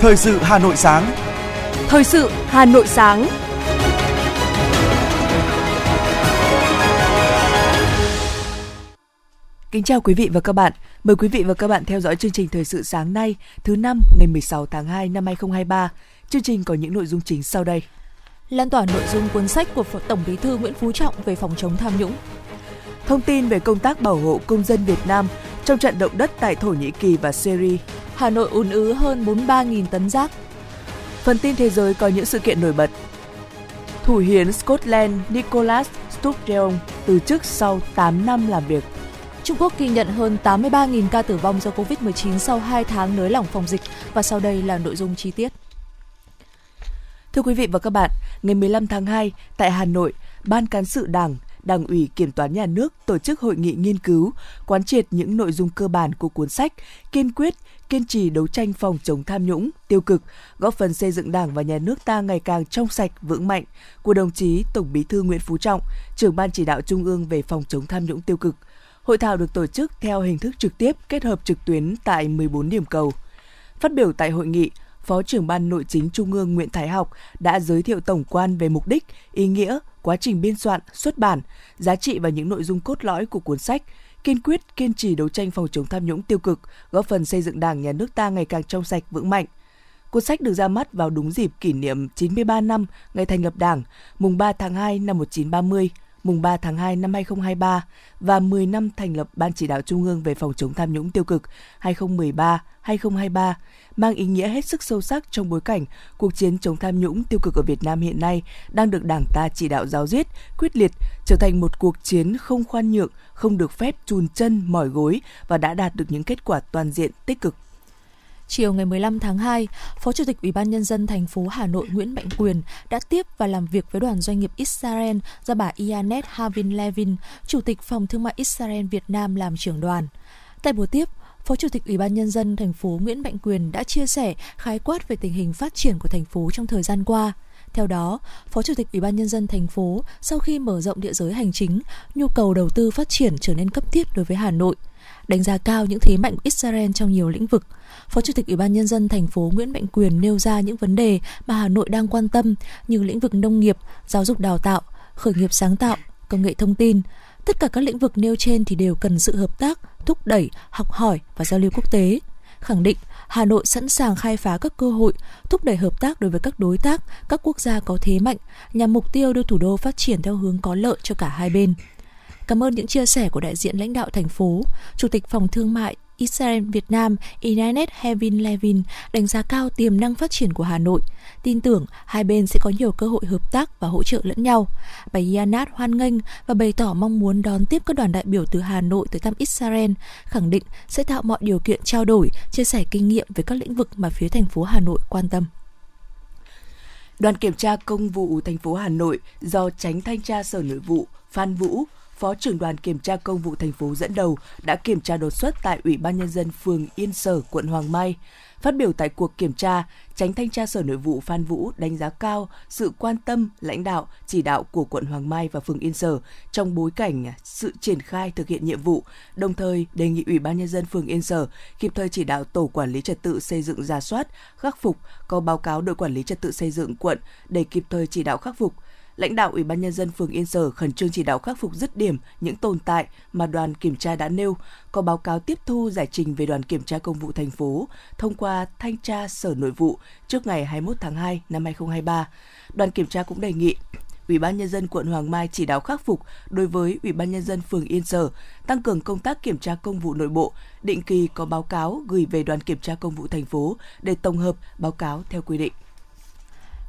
Thời sự Hà Nội sáng. Thời sự Hà Nội sáng. Kính chào quý vị và các bạn. Mời quý vị và các bạn theo dõi chương trình Thời sự sáng nay, thứ năm ngày 16 tháng 2 năm 2023. Chương trình có những nội dung chính sau đây. Lan tỏa nội dung cuốn sách của Tổng Bí thư Nguyễn Phú Trọng về phòng chống tham nhũng. Thông tin về công tác bảo hộ công dân Việt Nam trong trận động đất tại Thổ Nhĩ Kỳ và Syria. Hà Nội ùn ứ hơn 43.000 tấn rác. Phần tin thế giới có những sự kiện nổi bật. Thủ hiến Scotland Nicholas Sturgeon từ chức sau 8 năm làm việc. Trung Quốc ghi nhận hơn 83.000 ca tử vong do Covid-19 sau 2 tháng nới lỏng phòng dịch và sau đây là nội dung chi tiết. Thưa quý vị và các bạn, ngày 15 tháng 2 tại Hà Nội, Ban cán sự Đảng, Đảng ủy Kiểm toán Nhà nước tổ chức hội nghị nghiên cứu, quán triệt những nội dung cơ bản của cuốn sách Kiên quyết, kiên trì đấu tranh phòng chống tham nhũng, tiêu cực, góp phần xây dựng Đảng và Nhà nước ta ngày càng trong sạch, vững mạnh của đồng chí Tổng Bí thư Nguyễn Phú Trọng, trưởng ban chỉ đạo Trung ương về phòng chống tham nhũng tiêu cực. Hội thảo được tổ chức theo hình thức trực tiếp kết hợp trực tuyến tại 14 điểm cầu. Phát biểu tại hội nghị, Phó trưởng ban Nội chính Trung ương Nguyễn Thái Học đã giới thiệu tổng quan về mục đích, ý nghĩa, quá trình biên soạn, xuất bản, giá trị và những nội dung cốt lõi của cuốn sách, kiên quyết kiên trì đấu tranh phòng chống tham nhũng tiêu cực, góp phần xây dựng Đảng nhà nước ta ngày càng trong sạch vững mạnh. Cuốn sách được ra mắt vào đúng dịp kỷ niệm 93 năm ngày thành lập Đảng, mùng 3 tháng 2 năm 1930, mùng 3 tháng 2 năm 2023 và 10 năm thành lập Ban chỉ đạo Trung ương về phòng chống tham nhũng tiêu cực 2013-2023 mang ý nghĩa hết sức sâu sắc trong bối cảnh cuộc chiến chống tham nhũng tiêu cực ở Việt Nam hiện nay đang được Đảng ta chỉ đạo giáo diết, quyết liệt, trở thành một cuộc chiến không khoan nhượng, không được phép chùn chân, mỏi gối và đã đạt được những kết quả toàn diện tích cực chiều ngày 15 tháng 2, Phó Chủ tịch Ủy ban nhân dân thành phố Hà Nội Nguyễn Mạnh Quyền đã tiếp và làm việc với đoàn doanh nghiệp Israel do bà Ianet Havin Levin, Chủ tịch Phòng Thương mại Israel Việt Nam làm trưởng đoàn. Tại buổi tiếp, Phó Chủ tịch Ủy ban nhân dân thành phố Nguyễn Mạnh Quyền đã chia sẻ khái quát về tình hình phát triển của thành phố trong thời gian qua. Theo đó, Phó Chủ tịch Ủy ban nhân dân thành phố sau khi mở rộng địa giới hành chính, nhu cầu đầu tư phát triển trở nên cấp thiết đối với Hà Nội, đánh giá cao những thế mạnh của Israel trong nhiều lĩnh vực. Phó Chủ tịch Ủy ban nhân dân thành phố Nguyễn Mạnh Quyền nêu ra những vấn đề mà Hà Nội đang quan tâm như lĩnh vực nông nghiệp, giáo dục đào tạo, khởi nghiệp sáng tạo, công nghệ thông tin. Tất cả các lĩnh vực nêu trên thì đều cần sự hợp tác, thúc đẩy, học hỏi và giao lưu quốc tế. Khẳng định Hà Nội sẵn sàng khai phá các cơ hội, thúc đẩy hợp tác đối với các đối tác, các quốc gia có thế mạnh nhằm mục tiêu đưa thủ đô phát triển theo hướng có lợi cho cả hai bên. Cảm ơn những chia sẻ của đại diện lãnh đạo thành phố, Chủ tịch Phòng Thương mại Israel Việt Nam Inanet Hevin Levin đánh giá cao tiềm năng phát triển của Hà Nội, tin tưởng hai bên sẽ có nhiều cơ hội hợp tác và hỗ trợ lẫn nhau. Bà Yanat hoan nghênh và bày tỏ mong muốn đón tiếp các đoàn đại biểu từ Hà Nội tới thăm Israel, khẳng định sẽ tạo mọi điều kiện trao đổi, chia sẻ kinh nghiệm về các lĩnh vực mà phía thành phố Hà Nội quan tâm. Đoàn kiểm tra công vụ thành phố Hà Nội do tránh thanh tra Sở Nội vụ Phan Vũ, Phó trưởng đoàn kiểm tra công vụ thành phố dẫn đầu đã kiểm tra đột xuất tại Ủy ban nhân dân phường Yên Sở, quận Hoàng Mai. Phát biểu tại cuộc kiểm tra, Tránh thanh tra Sở Nội vụ Phan Vũ đánh giá cao sự quan tâm, lãnh đạo, chỉ đạo của quận Hoàng Mai và phường Yên Sở trong bối cảnh sự triển khai thực hiện nhiệm vụ, đồng thời đề nghị Ủy ban nhân dân phường Yên Sở kịp thời chỉ đạo tổ quản lý trật tự xây dựng ra soát, khắc phục, có báo cáo đội quản lý trật tự xây dựng quận để kịp thời chỉ đạo khắc phục, lãnh đạo Ủy ban nhân dân phường Yên Sở khẩn trương chỉ đạo khắc phục dứt điểm những tồn tại mà đoàn kiểm tra đã nêu, có báo cáo tiếp thu giải trình về đoàn kiểm tra công vụ thành phố thông qua thanh tra Sở Nội vụ trước ngày 21 tháng 2 năm 2023. Đoàn kiểm tra cũng đề nghị Ủy ban nhân dân quận Hoàng Mai chỉ đạo khắc phục đối với Ủy ban nhân dân phường Yên Sở, tăng cường công tác kiểm tra công vụ nội bộ, định kỳ có báo cáo gửi về đoàn kiểm tra công vụ thành phố để tổng hợp báo cáo theo quy định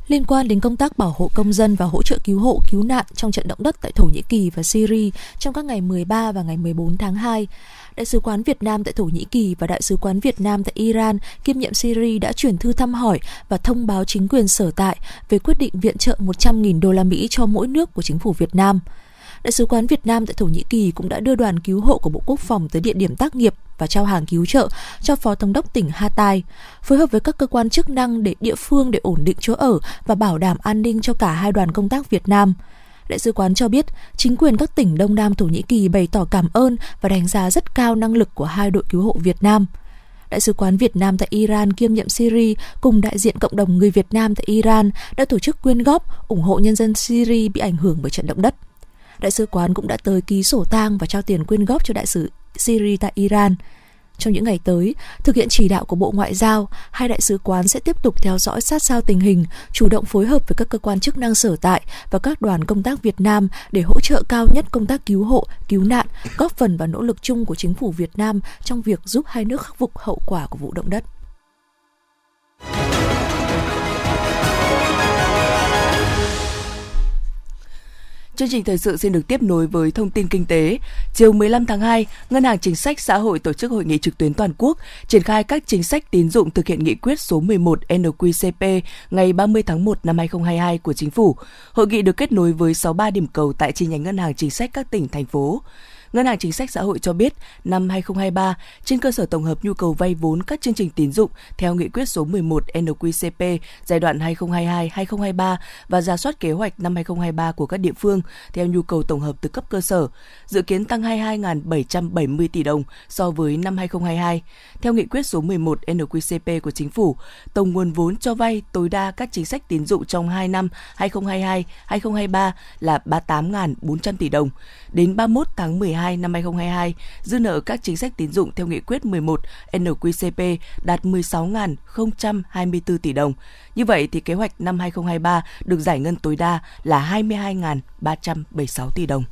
liên quan đến công tác bảo hộ công dân và hỗ trợ cứu hộ, cứu nạn trong trận động đất tại Thổ Nhĩ Kỳ và Syria trong các ngày 13 và ngày 14 tháng 2. Đại sứ quán Việt Nam tại Thổ Nhĩ Kỳ và Đại sứ quán Việt Nam tại Iran kiêm nhiệm Syria đã chuyển thư thăm hỏi và thông báo chính quyền sở tại về quyết định viện trợ 100.000 đô la Mỹ cho mỗi nước của chính phủ Việt Nam. Đại sứ quán Việt Nam tại Thổ Nhĩ Kỳ cũng đã đưa đoàn cứu hộ của Bộ Quốc phòng tới địa điểm tác nghiệp và trao hàng cứu trợ cho Phó Thống đốc tỉnh Hatay, phối hợp với các cơ quan chức năng để địa phương để ổn định chỗ ở và bảo đảm an ninh cho cả hai đoàn công tác Việt Nam. Đại sứ quán cho biết, chính quyền các tỉnh Đông Nam Thổ Nhĩ Kỳ bày tỏ cảm ơn và đánh giá rất cao năng lực của hai đội cứu hộ Việt Nam. Đại sứ quán Việt Nam tại Iran kiêm nhiệm Syria cùng đại diện cộng đồng người Việt Nam tại Iran đã tổ chức quyên góp ủng hộ nhân dân Syria bị ảnh hưởng bởi trận động đất. Đại sứ quán cũng đã tới ký sổ tang và trao tiền quyên góp cho đại sứ Syria tại Iran. Trong những ngày tới, thực hiện chỉ đạo của Bộ Ngoại giao, hai đại sứ quán sẽ tiếp tục theo dõi sát sao tình hình, chủ động phối hợp với các cơ quan chức năng sở tại và các đoàn công tác Việt Nam để hỗ trợ cao nhất công tác cứu hộ, cứu nạn, góp phần vào nỗ lực chung của chính phủ Việt Nam trong việc giúp hai nước khắc phục hậu quả của vụ động đất. Chương trình thời sự xin được tiếp nối với thông tin kinh tế. Chiều 15 tháng 2, Ngân hàng Chính sách Xã hội tổ chức hội nghị trực tuyến toàn quốc triển khai các chính sách tín dụng thực hiện nghị quyết số 11 NQCP ngày 30 tháng 1 năm 2022 của Chính phủ. Hội nghị được kết nối với 63 điểm cầu tại chi nhánh Ngân hàng Chính sách các tỉnh, thành phố. Ngân hàng Chính sách Xã hội cho biết, năm 2023, trên cơ sở tổng hợp nhu cầu vay vốn các chương trình tín dụng theo nghị quyết số 11 NQCP giai đoạn 2022-2023 và ra soát kế hoạch năm 2023 của các địa phương theo nhu cầu tổng hợp từ cấp cơ sở, dự kiến tăng 22.770 tỷ đồng so với năm 2022. Theo nghị quyết số 11 NQCP của Chính phủ, tổng nguồn vốn cho vay tối đa các chính sách tín dụng trong 2 năm 2022-2023 là 38.400 tỷ đồng. Đến 31 tháng 12 năm 2022, dư nợ các chính sách tín dụng theo nghị quyết 11 NQCP đạt 16.024 tỷ đồng. Như vậy thì kế hoạch năm 2023 được giải ngân tối đa là 22.376 tỷ đồng.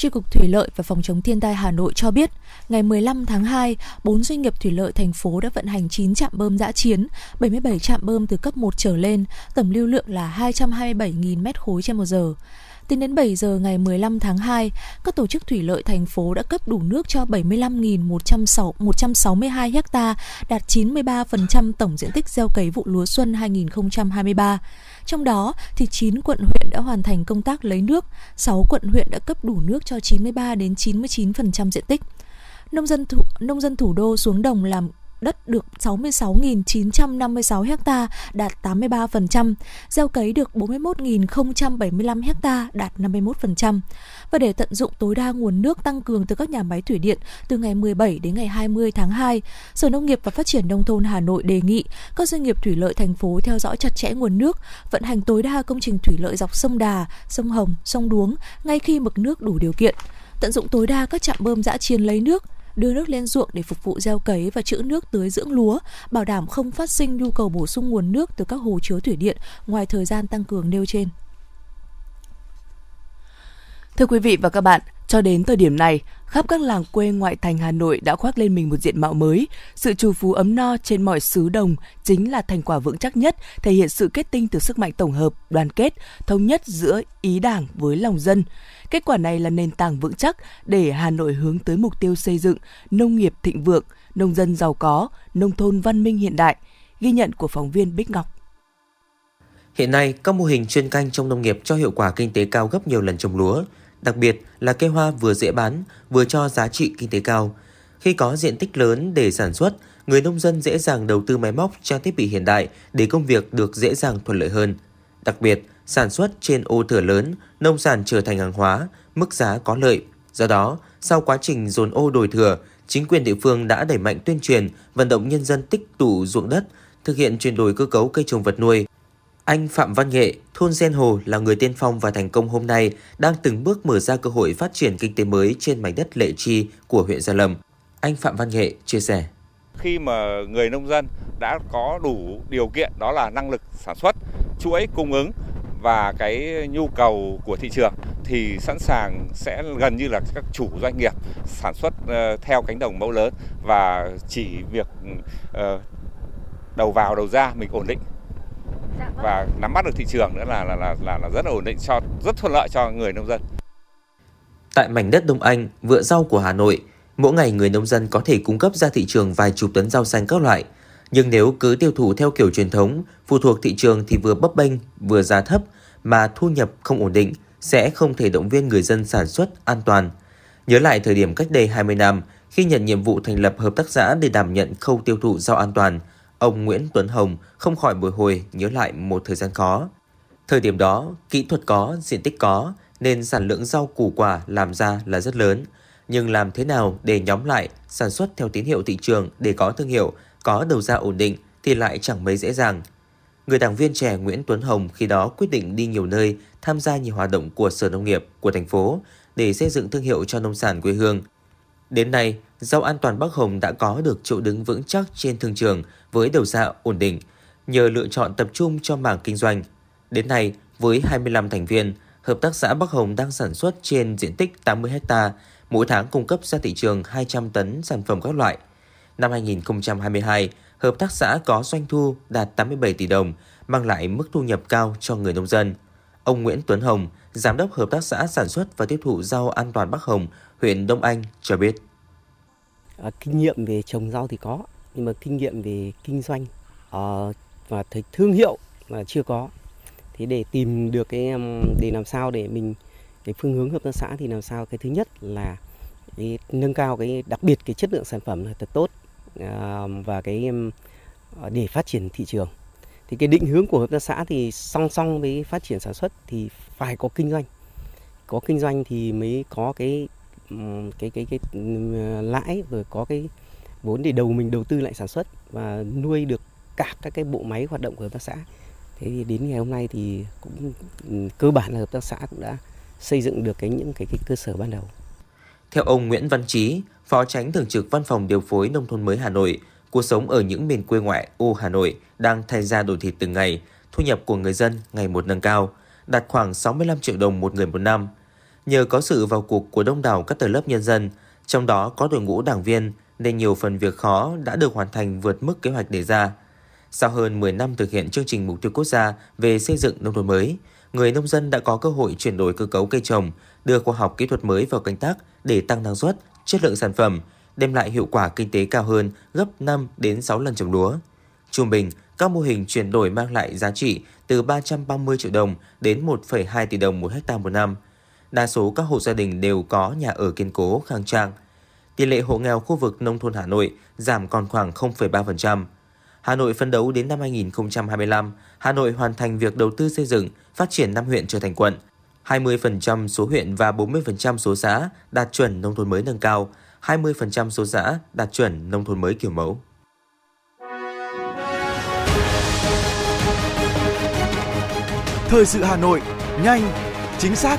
Tri Cục Thủy lợi và Phòng chống thiên tai Hà Nội cho biết, ngày 15 tháng 2, 4 doanh nghiệp thủy lợi thành phố đã vận hành 9 trạm bơm giã chiến, 77 trạm bơm từ cấp 1 trở lên, tổng lưu lượng là 227.000 m khối trên một giờ. Tính đến 7 giờ ngày 15 tháng 2, các tổ chức thủy lợi thành phố đã cấp đủ nước cho 75.162 ha, đạt 93% tổng diện tích gieo cấy vụ lúa xuân 2023. Trong đó thì 9 quận huyện đã hoàn thành công tác lấy nước, 6 quận huyện đã cấp đủ nước cho 93 đến 99% diện tích. Nông dân thủ, nông dân thủ đô xuống đồng làm đất được 66.956 ha, đạt 83%, gieo cấy được 41.075 ha, đạt 51%. Và để tận dụng tối đa nguồn nước tăng cường từ các nhà máy thủy điện từ ngày 17 đến ngày 20 tháng 2, Sở Nông nghiệp và Phát triển Nông thôn Hà Nội đề nghị các doanh nghiệp thủy lợi thành phố theo dõi chặt chẽ nguồn nước, vận hành tối đa công trình thủy lợi dọc sông Đà, sông Hồng, sông Đuống ngay khi mực nước đủ điều kiện tận dụng tối đa các trạm bơm giã chiến lấy nước, đưa nước lên ruộng để phục vụ gieo cấy và trữ nước tưới dưỡng lúa, bảo đảm không phát sinh nhu cầu bổ sung nguồn nước từ các hồ chứa thủy điện ngoài thời gian tăng cường nêu trên. Thưa quý vị và các bạn, cho đến thời điểm này, khắp các làng quê ngoại thành Hà Nội đã khoác lên mình một diện mạo mới. Sự trù phú ấm no trên mọi xứ đồng chính là thành quả vững chắc nhất, thể hiện sự kết tinh từ sức mạnh tổng hợp, đoàn kết, thống nhất giữa ý đảng với lòng dân. Kết quả này là nền tảng vững chắc để Hà Nội hướng tới mục tiêu xây dựng nông nghiệp thịnh vượng, nông dân giàu có, nông thôn văn minh hiện đại. Ghi nhận của phóng viên Bích Ngọc. Hiện nay, các mô hình chuyên canh trong nông nghiệp cho hiệu quả kinh tế cao gấp nhiều lần trồng lúa, đặc biệt là cây hoa vừa dễ bán, vừa cho giá trị kinh tế cao. Khi có diện tích lớn để sản xuất, người nông dân dễ dàng đầu tư máy móc, trang thiết bị hiện đại để công việc được dễ dàng thuận lợi hơn. Đặc biệt, sản xuất trên ô thửa lớn, nông sản trở thành hàng hóa, mức giá có lợi. Do đó, sau quá trình dồn ô đổi thừa, chính quyền địa phương đã đẩy mạnh tuyên truyền, vận động nhân dân tích tụ ruộng đất, thực hiện chuyển đổi cơ cấu cây trồng vật nuôi. Anh Phạm Văn Nghệ, thôn Gen Hồ là người tiên phong và thành công hôm nay đang từng bước mở ra cơ hội phát triển kinh tế mới trên mảnh đất Lệ Chi của huyện Gia Lâm. Anh Phạm Văn Nghệ chia sẻ. Khi mà người nông dân đã có đủ điều kiện đó là năng lực sản xuất, chuỗi cung ứng và cái nhu cầu của thị trường thì sẵn sàng sẽ gần như là các chủ doanh nghiệp sản xuất ờ, theo cánh đồng mẫu lớn và chỉ việc ờ, đầu vào đầu ra mình ổn định và nắm bắt được thị trường nữa là là là là, là rất là ổn định cho rất thuận lợi cho người nông dân. Tại mảnh đất Đông Anh, vựa rau của Hà Nội, mỗi ngày người nông dân có thể cung cấp ra thị trường vài chục tấn rau xanh các loại. Nhưng nếu cứ tiêu thụ theo kiểu truyền thống, phụ thuộc thị trường thì vừa bấp bênh, vừa giá thấp mà thu nhập không ổn định sẽ không thể động viên người dân sản xuất an toàn. Nhớ lại thời điểm cách đây 20 năm, khi nhận nhiệm vụ thành lập hợp tác xã để đảm nhận khâu tiêu thụ rau an toàn, ông Nguyễn Tuấn Hồng không khỏi bồi hồi nhớ lại một thời gian khó. Thời điểm đó, kỹ thuật có, diện tích có, nên sản lượng rau củ quả làm ra là rất lớn. Nhưng làm thế nào để nhóm lại, sản xuất theo tín hiệu thị trường để có thương hiệu có đầu ra ổn định thì lại chẳng mấy dễ dàng. Người đảng viên trẻ Nguyễn Tuấn Hồng khi đó quyết định đi nhiều nơi tham gia nhiều hoạt động của Sở Nông nghiệp của thành phố để xây dựng thương hiệu cho nông sản quê hương. Đến nay, rau an toàn Bắc Hồng đã có được chỗ đứng vững chắc trên thương trường với đầu ra ổn định nhờ lựa chọn tập trung cho mảng kinh doanh. Đến nay, với 25 thành viên, Hợp tác xã Bắc Hồng đang sản xuất trên diện tích 80 ha, mỗi tháng cung cấp ra thị trường 200 tấn sản phẩm các loại. Năm 2022, hợp tác xã có doanh thu đạt 87 tỷ đồng, mang lại mức thu nhập cao cho người nông dân. Ông Nguyễn Tuấn Hồng, Giám đốc Hợp tác xã Sản xuất và Tiêu thụ rau an toàn Bắc Hồng, huyện Đông Anh cho biết. À, kinh nghiệm về trồng rau thì có, nhưng mà kinh nghiệm về kinh doanh à, và thấy thương hiệu là chưa có. Thế để tìm được cái để làm sao để mình cái phương hướng hợp tác xã thì làm sao cái thứ nhất là cái nâng cao cái đặc biệt cái chất lượng sản phẩm là thật tốt à, và cái à, để phát triển thị trường thì cái định hướng của hợp tác xã thì song song với phát triển sản xuất thì phải có kinh doanh có kinh doanh thì mới có cái cái cái cái, ừ, lãi rồi có cái vốn để đầu mình đầu tư lại sản xuất và nuôi được cả các cái bộ máy hoạt động của hợp tác xã thế thì đến ngày hôm nay thì cũng ừ, cơ bản là hợp tác xã cũng đã xây dựng được cái những cái, cái cơ sở ban đầu theo ông Nguyễn Văn Trí, Phó Tránh Thường trực Văn phòng Điều phối Nông thôn mới Hà Nội, cuộc sống ở những miền quê ngoại ô Hà Nội đang thay ra đổi thịt từng ngày, thu nhập của người dân ngày một nâng cao, đạt khoảng 65 triệu đồng một người một năm. Nhờ có sự vào cuộc của đông đảo các tầng lớp nhân dân, trong đó có đội ngũ đảng viên, nên nhiều phần việc khó đã được hoàn thành vượt mức kế hoạch đề ra. Sau hơn 10 năm thực hiện chương trình mục tiêu quốc gia về xây dựng nông thôn mới, người nông dân đã có cơ hội chuyển đổi cơ cấu cây trồng, đưa khoa học kỹ thuật mới vào canh tác để tăng năng suất, chất lượng sản phẩm, đem lại hiệu quả kinh tế cao hơn gấp 5 đến 6 lần trồng lúa. Trung bình, các mô hình chuyển đổi mang lại giá trị từ 330 triệu đồng đến 1,2 tỷ đồng một hecta một năm. Đa số các hộ gia đình đều có nhà ở kiên cố, khang trang. Tỷ lệ hộ nghèo khu vực nông thôn Hà Nội giảm còn khoảng 0,3%. Hà Nội phấn đấu đến năm 2025, Hà Nội hoàn thành việc đầu tư xây dựng, phát triển năm huyện trở thành quận – 20% số huyện và 40% số xã đạt chuẩn nông thôn mới nâng cao, 20% số xã đạt chuẩn nông thôn mới kiểu mẫu. Thời sự Hà Nội, nhanh, chính xác,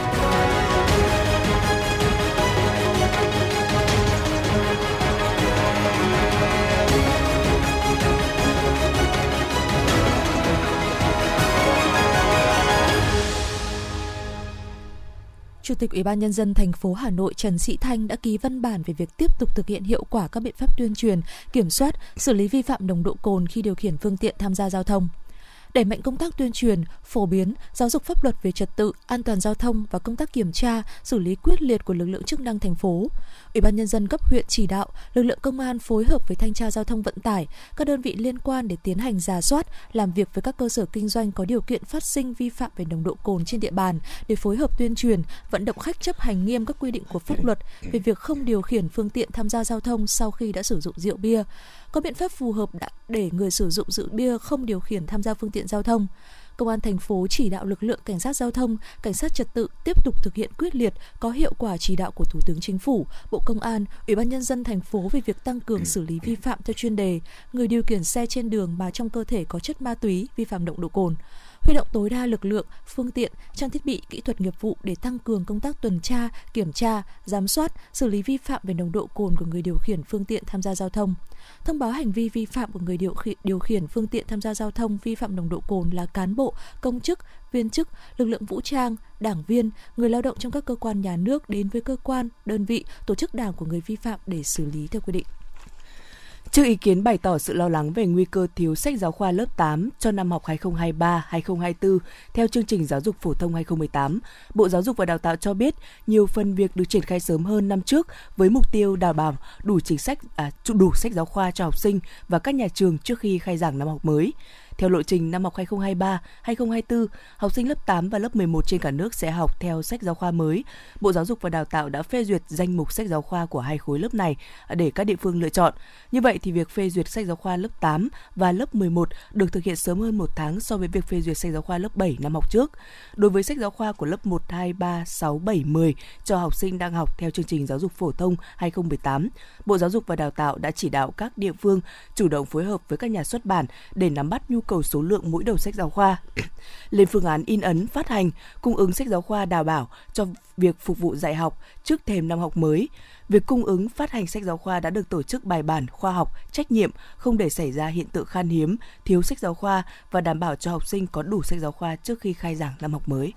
Chủ tịch Ủy ban nhân dân thành phố Hà Nội Trần Sĩ Thanh đã ký văn bản về việc tiếp tục thực hiện hiệu quả các biện pháp tuyên truyền, kiểm soát, xử lý vi phạm nồng độ cồn khi điều khiển phương tiện tham gia giao thông đẩy mạnh công tác tuyên truyền, phổ biến, giáo dục pháp luật về trật tự, an toàn giao thông và công tác kiểm tra, xử lý quyết liệt của lực lượng chức năng thành phố. Ủy ban nhân dân cấp huyện chỉ đạo lực lượng công an phối hợp với thanh tra giao thông vận tải, các đơn vị liên quan để tiến hành giả soát, làm việc với các cơ sở kinh doanh có điều kiện phát sinh vi phạm về nồng độ cồn trên địa bàn để phối hợp tuyên truyền, vận động khách chấp hành nghiêm các quy định của pháp luật về việc không điều khiển phương tiện tham gia giao thông sau khi đã sử dụng rượu bia có biện pháp phù hợp để người sử dụng rượu bia không điều khiển tham gia phương tiện giao thông. Công an thành phố chỉ đạo lực lượng cảnh sát giao thông, cảnh sát trật tự tiếp tục thực hiện quyết liệt, có hiệu quả chỉ đạo của Thủ tướng Chính phủ, Bộ Công an, Ủy ban nhân dân thành phố về việc tăng cường xử lý vi phạm theo chuyên đề, người điều khiển xe trên đường mà trong cơ thể có chất ma túy, vi phạm nồng độ cồn huy động tối đa lực lượng, phương tiện, trang thiết bị, kỹ thuật nghiệp vụ để tăng cường công tác tuần tra, kiểm tra, giám sát, xử lý vi phạm về nồng độ cồn của người điều khiển phương tiện tham gia giao thông. Thông báo hành vi vi phạm của người điều khiển, điều khiển phương tiện tham gia giao thông vi phạm nồng độ cồn là cán bộ, công chức, viên chức, lực lượng vũ trang, đảng viên, người lao động trong các cơ quan nhà nước đến với cơ quan, đơn vị, tổ chức đảng của người vi phạm để xử lý theo quy định. Trước ý kiến bày tỏ sự lo lắng về nguy cơ thiếu sách giáo khoa lớp 8 cho năm học 2023-2024 theo chương trình giáo dục phổ thông 2018, Bộ Giáo dục và Đào tạo cho biết nhiều phần việc được triển khai sớm hơn năm trước với mục tiêu đảm bảo đủ chính sách à, đủ sách giáo khoa cho học sinh và các nhà trường trước khi khai giảng năm học mới. Theo lộ trình năm học 2023-2024, học sinh lớp 8 và lớp 11 trên cả nước sẽ học theo sách giáo khoa mới. Bộ Giáo dục và Đào tạo đã phê duyệt danh mục sách giáo khoa của hai khối lớp này để các địa phương lựa chọn. Như vậy thì việc phê duyệt sách giáo khoa lớp 8 và lớp 11 được thực hiện sớm hơn một tháng so với việc phê duyệt sách giáo khoa lớp 7 năm học trước. Đối với sách giáo khoa của lớp 1, 2, 3, 6, 7, 10 cho học sinh đang học theo chương trình giáo dục phổ thông 2018, Bộ Giáo dục và Đào tạo đã chỉ đạo các địa phương chủ động phối hợp với các nhà xuất bản để nắm bắt nhu cầu số lượng mỗi đầu sách giáo khoa. Lên phương án in ấn, phát hành, cung ứng sách giáo khoa đảm bảo cho việc phục vụ dạy học trước thềm năm học mới. Việc cung ứng phát hành sách giáo khoa đã được tổ chức bài bản, khoa học, trách nhiệm, không để xảy ra hiện tượng khan hiếm, thiếu sách giáo khoa và đảm bảo cho học sinh có đủ sách giáo khoa trước khi khai giảng năm học mới.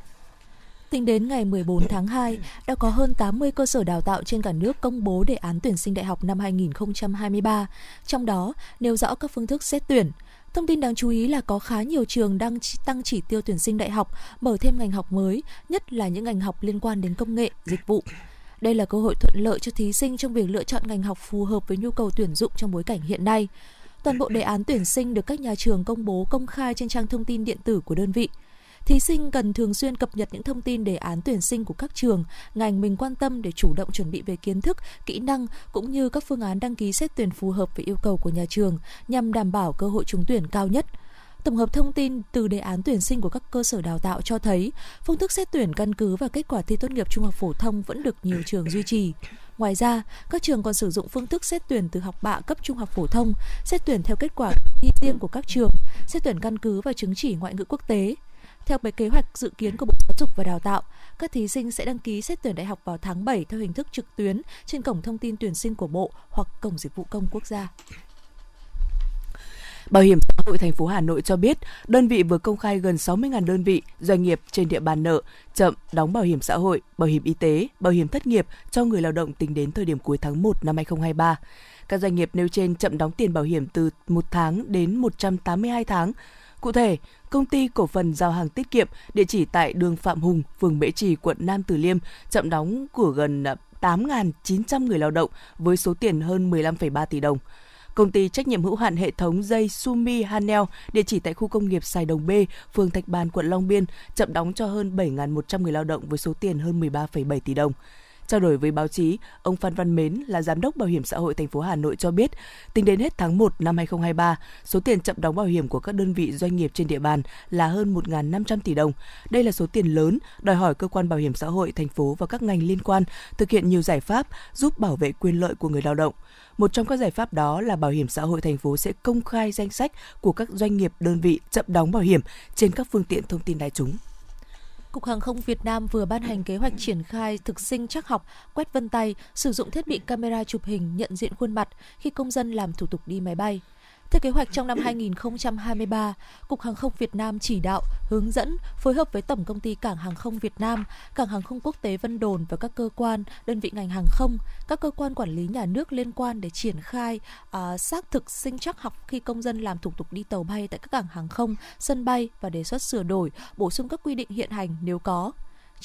Tính đến ngày 14 tháng 2, đã có hơn 80 cơ sở đào tạo trên cả nước công bố đề án tuyển sinh đại học năm 2023, trong đó nêu rõ các phương thức xét tuyển. Thông tin đáng chú ý là có khá nhiều trường đang tăng chỉ tiêu tuyển sinh đại học, mở thêm ngành học mới, nhất là những ngành học liên quan đến công nghệ, dịch vụ. Đây là cơ hội thuận lợi cho thí sinh trong việc lựa chọn ngành học phù hợp với nhu cầu tuyển dụng trong bối cảnh hiện nay. Toàn bộ đề án tuyển sinh được các nhà trường công bố công khai trên trang thông tin điện tử của đơn vị. Thí sinh cần thường xuyên cập nhật những thông tin đề án tuyển sinh của các trường, ngành mình quan tâm để chủ động chuẩn bị về kiến thức, kỹ năng cũng như các phương án đăng ký xét tuyển phù hợp với yêu cầu của nhà trường nhằm đảm bảo cơ hội trúng tuyển cao nhất. Tổng hợp thông tin từ đề án tuyển sinh của các cơ sở đào tạo cho thấy, phương thức xét tuyển căn cứ vào kết quả thi tốt nghiệp trung học phổ thông vẫn được nhiều trường duy trì. Ngoài ra, các trường còn sử dụng phương thức xét tuyển từ học bạ cấp trung học phổ thông, xét tuyển theo kết quả thi riêng của các trường, xét tuyển căn cứ vào chứng chỉ ngoại ngữ quốc tế. Theo cái kế hoạch dự kiến của Bộ Giáo dục và Đào tạo, các thí sinh sẽ đăng ký xét tuyển đại học vào tháng 7 theo hình thức trực tuyến trên cổng thông tin tuyển sinh của Bộ hoặc cổng dịch vụ công quốc gia. Bảo hiểm xã hội thành phố Hà Nội cho biết, đơn vị vừa công khai gần 60.000 đơn vị, doanh nghiệp trên địa bàn nợ chậm đóng bảo hiểm xã hội, bảo hiểm y tế, bảo hiểm thất nghiệp cho người lao động tính đến thời điểm cuối tháng 1 năm 2023. Các doanh nghiệp nêu trên chậm đóng tiền bảo hiểm từ 1 tháng đến 182 tháng. Cụ thể, công ty cổ phần giao hàng tiết kiệm địa chỉ tại đường Phạm Hùng, phường Mễ Trì, quận Nam Từ Liêm chậm đóng của gần à, 8.900 người lao động với số tiền hơn 15,3 tỷ đồng. Công ty trách nhiệm hữu hạn hệ thống dây Sumi Hanel, địa chỉ tại khu công nghiệp Sài Đồng B, phường Thạch Bàn, quận Long Biên, chậm đóng cho hơn 7.100 người lao động với số tiền hơn 13,7 tỷ đồng. Trao đổi với báo chí, ông Phan Văn Mến là giám đốc Bảo hiểm xã hội thành phố Hà Nội cho biết, tính đến hết tháng 1 năm 2023, số tiền chậm đóng bảo hiểm của các đơn vị doanh nghiệp trên địa bàn là hơn 1.500 tỷ đồng. Đây là số tiền lớn, đòi hỏi cơ quan bảo hiểm xã hội thành phố và các ngành liên quan thực hiện nhiều giải pháp giúp bảo vệ quyền lợi của người lao động. Một trong các giải pháp đó là Bảo hiểm xã hội thành phố sẽ công khai danh sách của các doanh nghiệp đơn vị chậm đóng bảo hiểm trên các phương tiện thông tin đại chúng. Cục Hàng không Việt Nam vừa ban hành kế hoạch triển khai thực sinh chắc học, quét vân tay, sử dụng thiết bị camera chụp hình nhận diện khuôn mặt khi công dân làm thủ tục đi máy bay. Theo kế hoạch trong năm 2023, Cục Hàng không Việt Nam chỉ đạo, hướng dẫn, phối hợp với Tổng công ty Cảng Hàng không Việt Nam, Cảng Hàng không Quốc tế Vân Đồn và các cơ quan, đơn vị ngành hàng không, các cơ quan quản lý nhà nước liên quan để triển khai uh, xác thực sinh chắc học khi công dân làm thủ tục đi tàu bay tại các cảng hàng không, sân bay và đề xuất sửa đổi, bổ sung các quy định hiện hành nếu có.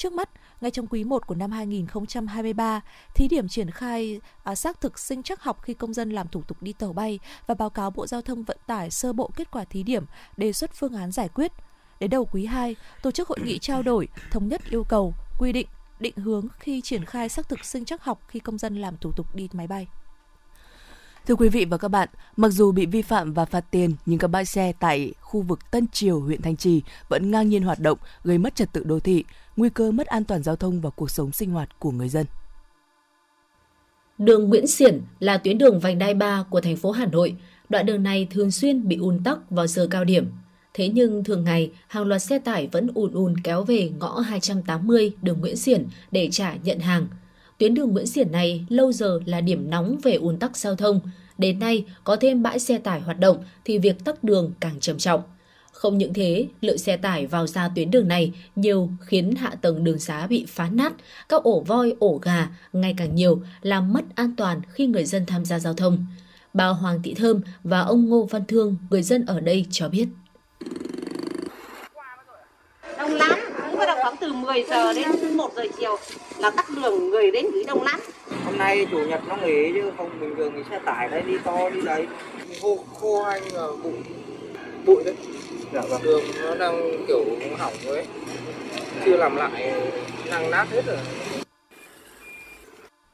Trước mắt, ngay trong quý 1 của năm 2023, thí điểm triển khai à, xác thực sinh chắc học khi công dân làm thủ tục đi tàu bay và báo cáo Bộ Giao thông Vận tải sơ bộ kết quả thí điểm, đề xuất phương án giải quyết. Đến đầu quý 2, tổ chức hội nghị trao đổi, thống nhất yêu cầu, quy định, định hướng khi triển khai xác thực sinh chắc học khi công dân làm thủ tục đi máy bay. Thưa quý vị và các bạn, mặc dù bị vi phạm và phạt tiền, nhưng các bãi xe tại khu vực Tân Triều, huyện Thanh Trì vẫn ngang nhiên hoạt động, gây mất trật tự đô thị, nguy cơ mất an toàn giao thông và cuộc sống sinh hoạt của người dân. Đường Nguyễn Xiển là tuyến đường vành đai 3 của thành phố Hà Nội. Đoạn đường này thường xuyên bị ùn tắc vào giờ cao điểm. Thế nhưng thường ngày, hàng loạt xe tải vẫn ùn ùn kéo về ngõ 280 đường Nguyễn Xiển để trả nhận hàng. Tuyến đường Nguyễn Xiển này lâu giờ là điểm nóng về ùn tắc giao thông. Đến nay, có thêm bãi xe tải hoạt động thì việc tắc đường càng trầm trọng. Không những thế, lượng xe tải vào ra tuyến đường này nhiều khiến hạ tầng đường xá bị phá nát, các ổ voi, ổ gà ngày càng nhiều làm mất an toàn khi người dân tham gia giao thông. Bà Hoàng Thị Thơm và ông Ngô Văn Thương, người dân ở đây cho biết. Đông lắm, cũng có khoảng từ 10 giờ đến 1 giờ chiều là tắc đường người đến nghỉ đông lắm. Hôm nay chủ nhật nó nghỉ chứ không bình thường thì xe tải đấy đi to đi đấy khô khô hay là bụi bụi đấy Dạ vâng. Đường nó đang kiểu hỏng rồi Chưa làm lại năng nát hết rồi.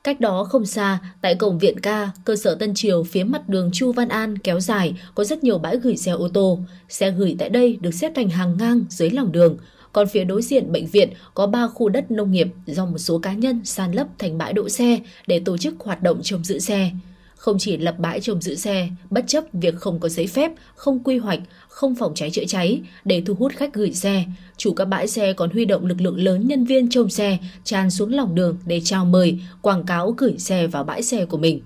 Cách đó không xa, tại cổng Viện Ca, cơ sở Tân Triều phía mặt đường Chu Văn An kéo dài có rất nhiều bãi gửi xe ô tô. Xe gửi tại đây được xếp thành hàng ngang dưới lòng đường. Còn phía đối diện bệnh viện có 3 khu đất nông nghiệp do một số cá nhân san lấp thành bãi đỗ xe để tổ chức hoạt động trông giữ xe. Không chỉ lập bãi trông giữ xe, bất chấp việc không có giấy phép, không quy hoạch, không phòng cháy chữa cháy để thu hút khách gửi xe, chủ các bãi xe còn huy động lực lượng lớn nhân viên trông xe tràn xuống lòng đường để chào mời, quảng cáo gửi xe vào bãi xe của mình.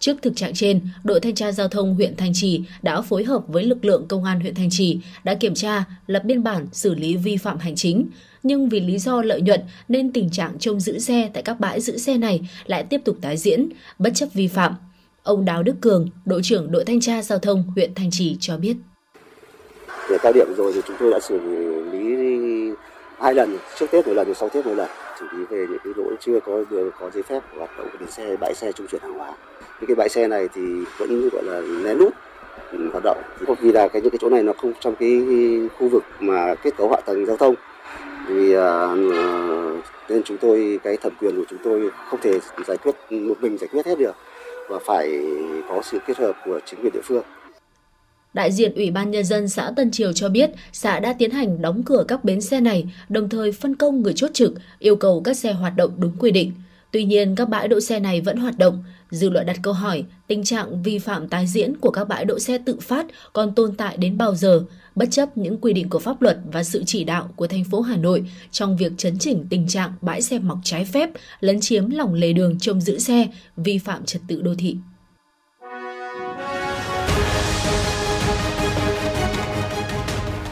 Trước thực trạng trên, đội thanh tra giao thông huyện Thanh Trì đã phối hợp với lực lượng công an huyện Thanh Trì đã kiểm tra, lập biên bản xử lý vi phạm hành chính. Nhưng vì lý do lợi nhuận nên tình trạng trông giữ xe tại các bãi giữ xe này lại tiếp tục tái diễn, bất chấp vi phạm. Ông Đào Đức Cường, đội trưởng đội thanh tra giao thông huyện Thanh Trì cho biết. Để cao điểm rồi thì chúng tôi đã xử lý hai lần, trước Tết một lần, sau Tết một lần, xử lý về những cái lỗi chưa có có giấy phép hoạt động của bến xe, bãi xe trung chuyển hàng hóa. Những cái bãi xe này thì vẫn gọi là né nút ừ, hoạt động. không vì là cái những cái chỗ này nó không trong cái khu vực mà kết cấu hạ tầng giao thông vì uh, à, ờ, nên chúng tôi cái thẩm quyền của chúng tôi không thể giải quyết một mình giải quyết hết được và phải có sự kết hợp của chính quyền địa phương. Đại diện Ủy ban Nhân dân xã Tân Triều cho biết xã đã tiến hành đóng cửa các bến xe này, đồng thời phân công người chốt trực, yêu cầu các xe hoạt động đúng quy định. Tuy nhiên, các bãi đỗ xe này vẫn hoạt động. Dư luận đặt câu hỏi, tình trạng vi phạm tái diễn của các bãi đỗ xe tự phát còn tồn tại đến bao giờ, bất chấp những quy định của pháp luật và sự chỉ đạo của thành phố Hà Nội trong việc chấn chỉnh tình trạng bãi xe mọc trái phép, lấn chiếm lòng lề đường trông giữ xe, vi phạm trật tự đô thị.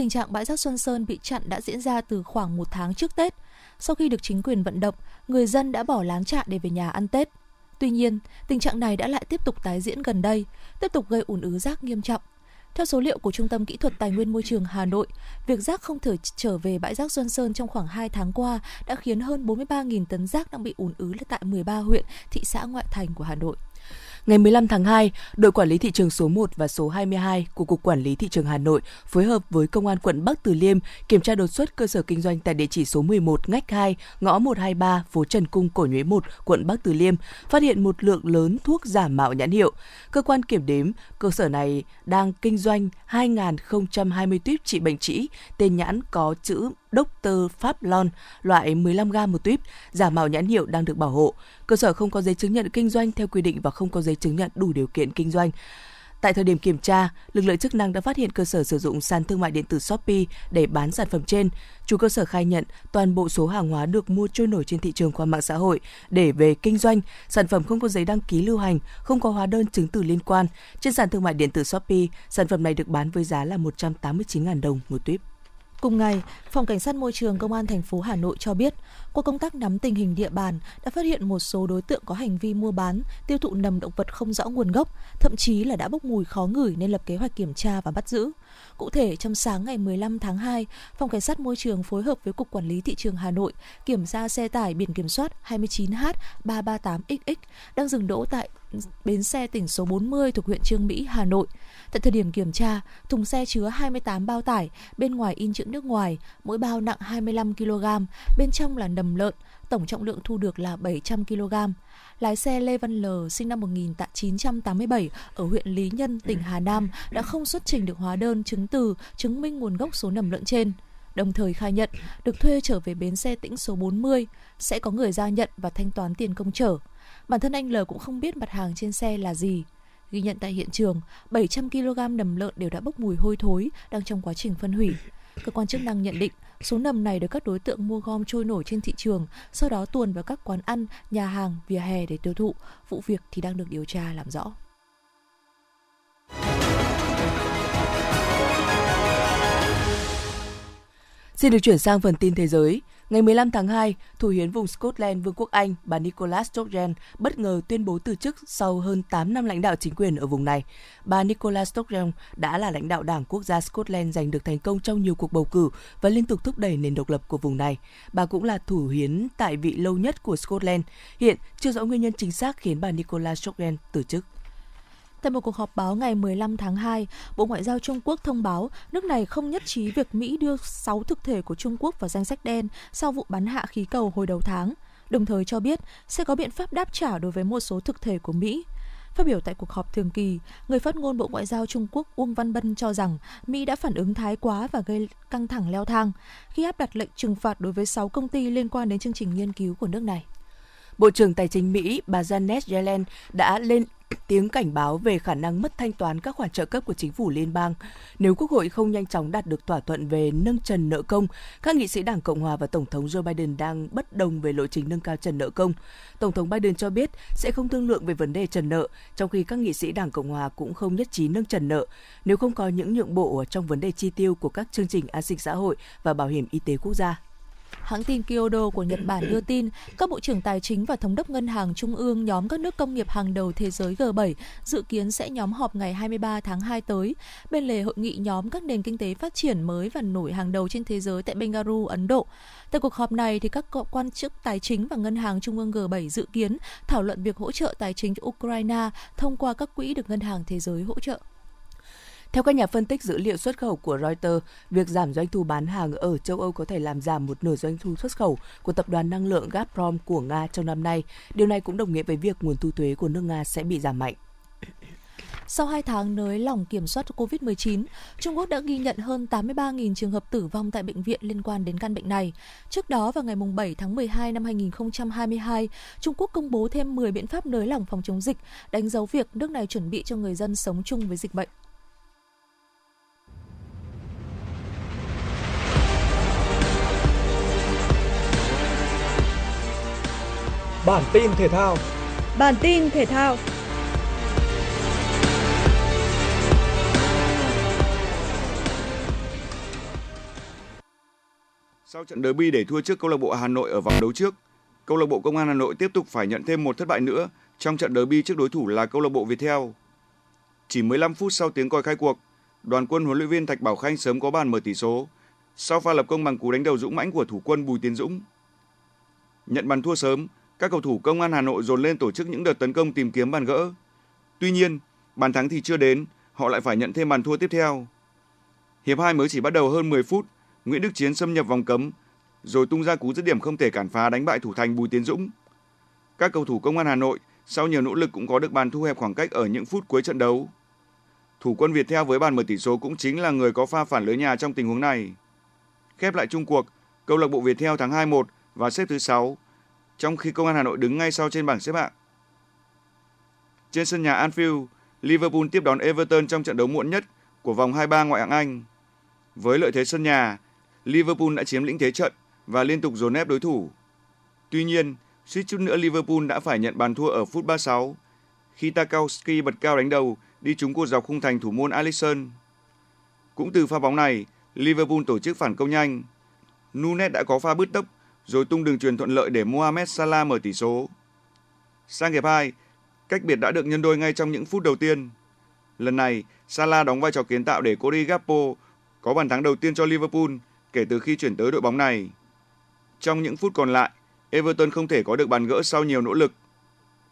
Tình trạng bãi rác Xuân Sơn bị chặn đã diễn ra từ khoảng một tháng trước Tết. Sau khi được chính quyền vận động, người dân đã bỏ láng chặn để về nhà ăn Tết. Tuy nhiên, tình trạng này đã lại tiếp tục tái diễn gần đây, tiếp tục gây ủn ứ rác nghiêm trọng. Theo số liệu của Trung tâm Kỹ thuật Tài nguyên Môi trường Hà Nội, việc rác không thể trở về bãi rác Xuân Sơn trong khoảng 2 tháng qua đã khiến hơn 43.000 tấn rác đang bị ủn ứ tại 13 huyện, thị xã ngoại thành của Hà Nội. Ngày 15 tháng 2, đội quản lý thị trường số 1 và số 22 của Cục Quản lý Thị trường Hà Nội phối hợp với Công an quận Bắc Từ Liêm kiểm tra đột xuất cơ sở kinh doanh tại địa chỉ số 11 ngách 2, ngõ 123, phố Trần Cung, Cổ Nhuế 1, quận Bắc Từ Liêm, phát hiện một lượng lớn thuốc giả mạo nhãn hiệu. Cơ quan kiểm đếm, cơ sở này đang kinh doanh 2.020 tuyếp trị bệnh trĩ, tên nhãn có chữ Dr. Pháp Lon, loại 15 g một tuyếp, giả mạo nhãn hiệu đang được bảo hộ. Cơ sở không có giấy chứng nhận kinh doanh theo quy định và không có giấy chứng nhận đủ điều kiện kinh doanh. Tại thời điểm kiểm tra, lực lượng chức năng đã phát hiện cơ sở sử dụng sàn thương mại điện tử Shopee để bán sản phẩm trên. Chủ cơ sở khai nhận toàn bộ số hàng hóa được mua trôi nổi trên thị trường qua mạng xã hội để về kinh doanh, sản phẩm không có giấy đăng ký lưu hành, không có hóa đơn chứng từ liên quan. Trên sàn thương mại điện tử Shopee, sản phẩm này được bán với giá là 189.000 đồng một tuyếp. Cùng ngày, Phòng Cảnh sát Môi trường Công an thành phố Hà Nội cho biết, qua công tác nắm tình hình địa bàn đã phát hiện một số đối tượng có hành vi mua bán, tiêu thụ nầm động vật không rõ nguồn gốc, thậm chí là đã bốc mùi khó ngửi nên lập kế hoạch kiểm tra và bắt giữ. Cụ thể, trong sáng ngày 15 tháng 2, Phòng Cảnh sát Môi trường phối hợp với Cục Quản lý Thị trường Hà Nội kiểm tra xe tải biển kiểm soát 29H338XX đang dừng đỗ tại bến xe tỉnh số 40 thuộc huyện Trương Mỹ, Hà Nội. Tại thời điểm kiểm tra, thùng xe chứa 28 bao tải, bên ngoài in chữ nước ngoài, mỗi bao nặng 25 kg, bên trong là nầm lợn, tổng trọng lượng thu được là 700 kg. Lái xe Lê Văn L sinh năm 1987 ở huyện Lý Nhân, tỉnh Hà Nam đã không xuất trình được hóa đơn chứng từ chứng minh nguồn gốc số nầm lợn trên đồng thời khai nhận được thuê trở về bến xe tĩnh số 40, sẽ có người ra nhận và thanh toán tiền công trở. Bản thân anh L cũng không biết mặt hàng trên xe là gì. Ghi nhận tại hiện trường, 700 kg nầm lợn đều đã bốc mùi hôi thối, đang trong quá trình phân hủy. Cơ quan chức năng nhận định số nầm này được các đối tượng mua gom trôi nổi trên thị trường, sau đó tuồn vào các quán ăn, nhà hàng, vỉa hè để tiêu thụ. Vụ việc thì đang được điều tra làm rõ. Xin được chuyển sang phần tin thế giới. Ngày 15 tháng 2, thủ hiến vùng Scotland Vương quốc Anh bà Nicola Sturgeon bất ngờ tuyên bố từ chức sau hơn 8 năm lãnh đạo chính quyền ở vùng này. Bà Nicola Sturgeon đã là lãnh đạo đảng quốc gia Scotland giành được thành công trong nhiều cuộc bầu cử và liên tục thúc đẩy nền độc lập của vùng này. Bà cũng là thủ hiến tại vị lâu nhất của Scotland. Hiện chưa rõ nguyên nhân chính xác khiến bà Nicola Sturgeon từ chức. Tại một cuộc họp báo ngày 15 tháng 2, Bộ Ngoại giao Trung Quốc thông báo nước này không nhất trí việc Mỹ đưa 6 thực thể của Trung Quốc vào danh sách đen sau vụ bắn hạ khí cầu hồi đầu tháng, đồng thời cho biết sẽ có biện pháp đáp trả đối với một số thực thể của Mỹ. Phát biểu tại cuộc họp thường kỳ, người phát ngôn Bộ Ngoại giao Trung Quốc Uông Văn Bân cho rằng Mỹ đã phản ứng thái quá và gây căng thẳng leo thang khi áp đặt lệnh trừng phạt đối với 6 công ty liên quan đến chương trình nghiên cứu của nước này. Bộ trưởng Tài chính Mỹ bà Janet Yellen đã lên tiếng cảnh báo về khả năng mất thanh toán các khoản trợ cấp của chính phủ liên bang. Nếu Quốc hội không nhanh chóng đạt được thỏa thuận về nâng trần nợ công, các nghị sĩ Đảng Cộng hòa và Tổng thống Joe Biden đang bất đồng về lộ trình nâng cao trần nợ công. Tổng thống Biden cho biết sẽ không thương lượng về vấn đề trần nợ, trong khi các nghị sĩ Đảng Cộng hòa cũng không nhất trí nâng trần nợ nếu không có những nhượng bộ trong vấn đề chi tiêu của các chương trình an sinh xã hội và bảo hiểm y tế quốc gia. Hãng tin Kyodo của Nhật Bản đưa tin, các bộ trưởng tài chính và thống đốc ngân hàng trung ương nhóm các nước công nghiệp hàng đầu thế giới G7 dự kiến sẽ nhóm họp ngày 23 tháng 2 tới, bên lề hội nghị nhóm các nền kinh tế phát triển mới và nổi hàng đầu trên thế giới tại Bengaluru, Ấn Độ. Tại cuộc họp này thì các quan chức tài chính và ngân hàng trung ương G7 dự kiến thảo luận việc hỗ trợ tài chính cho Ukraine thông qua các quỹ được ngân hàng thế giới hỗ trợ. Theo các nhà phân tích dữ liệu xuất khẩu của Reuters, việc giảm doanh thu bán hàng ở châu Âu có thể làm giảm một nửa doanh thu xuất khẩu của tập đoàn năng lượng Gazprom của Nga trong năm nay. Điều này cũng đồng nghĩa với việc nguồn thu thuế của nước Nga sẽ bị giảm mạnh. Sau 2 tháng nới lỏng kiểm soát COVID-19, Trung Quốc đã ghi nhận hơn 83.000 trường hợp tử vong tại bệnh viện liên quan đến căn bệnh này. Trước đó, vào ngày 7 tháng 12 năm 2022, Trung Quốc công bố thêm 10 biện pháp nới lỏng phòng chống dịch, đánh dấu việc nước này chuẩn bị cho người dân sống chung với dịch bệnh. Bản tin thể thao. Bản tin thể thao. Sau trận derby để thua trước câu lạc bộ Hà Nội ở vòng đấu trước, câu lạc bộ Công an Hà Nội tiếp tục phải nhận thêm một thất bại nữa trong trận derby trước đối thủ là câu lạc bộ Viettel. Chỉ 15 phút sau tiếng còi khai cuộc, đoàn quân huấn luyện viên Thạch Bảo Khanh sớm có bàn mở tỷ số sau pha lập công bằng cú đánh đầu dũng mãnh của thủ quân Bùi Tiến Dũng. Nhận bàn thua sớm, các cầu thủ công an Hà Nội dồn lên tổ chức những đợt tấn công tìm kiếm bàn gỡ. Tuy nhiên, bàn thắng thì chưa đến, họ lại phải nhận thêm bàn thua tiếp theo. Hiệp 2 mới chỉ bắt đầu hơn 10 phút, Nguyễn Đức Chiến xâm nhập vòng cấm, rồi tung ra cú dứt điểm không thể cản phá đánh bại thủ thành Bùi Tiến Dũng. Các cầu thủ công an Hà Nội sau nhiều nỗ lực cũng có được bàn thu hẹp khoảng cách ở những phút cuối trận đấu. Thủ quân Việt theo với bàn mở tỷ số cũng chính là người có pha phản lưới nhà trong tình huống này. Khép lại chung cuộc, câu lạc bộ Việt theo thắng 2-1 và xếp thứ 6 trong khi Công an Hà Nội đứng ngay sau trên bảng xếp hạng. Trên sân nhà Anfield, Liverpool tiếp đón Everton trong trận đấu muộn nhất của vòng 23 ngoại hạng Anh. Với lợi thế sân nhà, Liverpool đã chiếm lĩnh thế trận và liên tục dồn ép đối thủ. Tuy nhiên, suýt chút nữa Liverpool đã phải nhận bàn thua ở phút 36 khi Tarkowski bật cao đánh đầu đi trúng cột dọc khung thành thủ môn Alisson. Cũng từ pha bóng này, Liverpool tổ chức phản công nhanh. Nunes đã có pha bứt tốc rồi tung đường truyền thuận lợi để Mohamed Salah mở tỷ số. Sang hiệp 2, cách biệt đã được nhân đôi ngay trong những phút đầu tiên. Lần này, Salah đóng vai trò kiến tạo để Cody Gakpo có bàn thắng đầu tiên cho Liverpool kể từ khi chuyển tới đội bóng này. Trong những phút còn lại, Everton không thể có được bàn gỡ sau nhiều nỗ lực.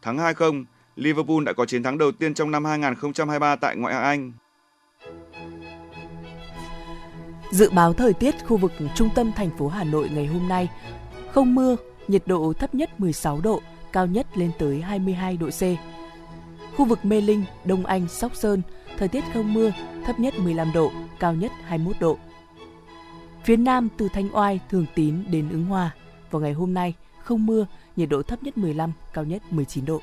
Thắng 2-0, Liverpool đã có chiến thắng đầu tiên trong năm 2023 tại ngoại hạng Anh. Dự báo thời tiết khu vực trung tâm thành phố Hà Nội ngày hôm nay không mưa, nhiệt độ thấp nhất 16 độ, cao nhất lên tới 22 độ C. Khu vực Mê Linh, Đông Anh, Sóc Sơn, thời tiết không mưa, thấp nhất 15 độ, cao nhất 21 độ. Phía Nam từ Thanh Oai, Thường Tín đến Ứng Hòa, vào ngày hôm nay không mưa, nhiệt độ thấp nhất 15, cao nhất 19 độ.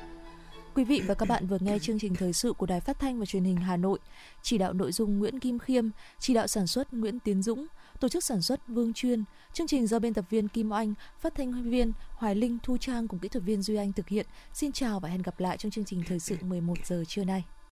Quý vị và các bạn vừa nghe chương trình thời sự của Đài Phát thanh và Truyền hình Hà Nội, chỉ đạo nội dung Nguyễn Kim Khiêm, chỉ đạo sản xuất Nguyễn Tiến Dũng, tổ chức sản xuất Vương Chuyên, chương trình do biên tập viên Kim Oanh, phát thanh viên Hoài Linh, Thu Trang cùng kỹ thuật viên Duy Anh thực hiện. Xin chào và hẹn gặp lại trong chương trình thời sự 11 giờ trưa nay.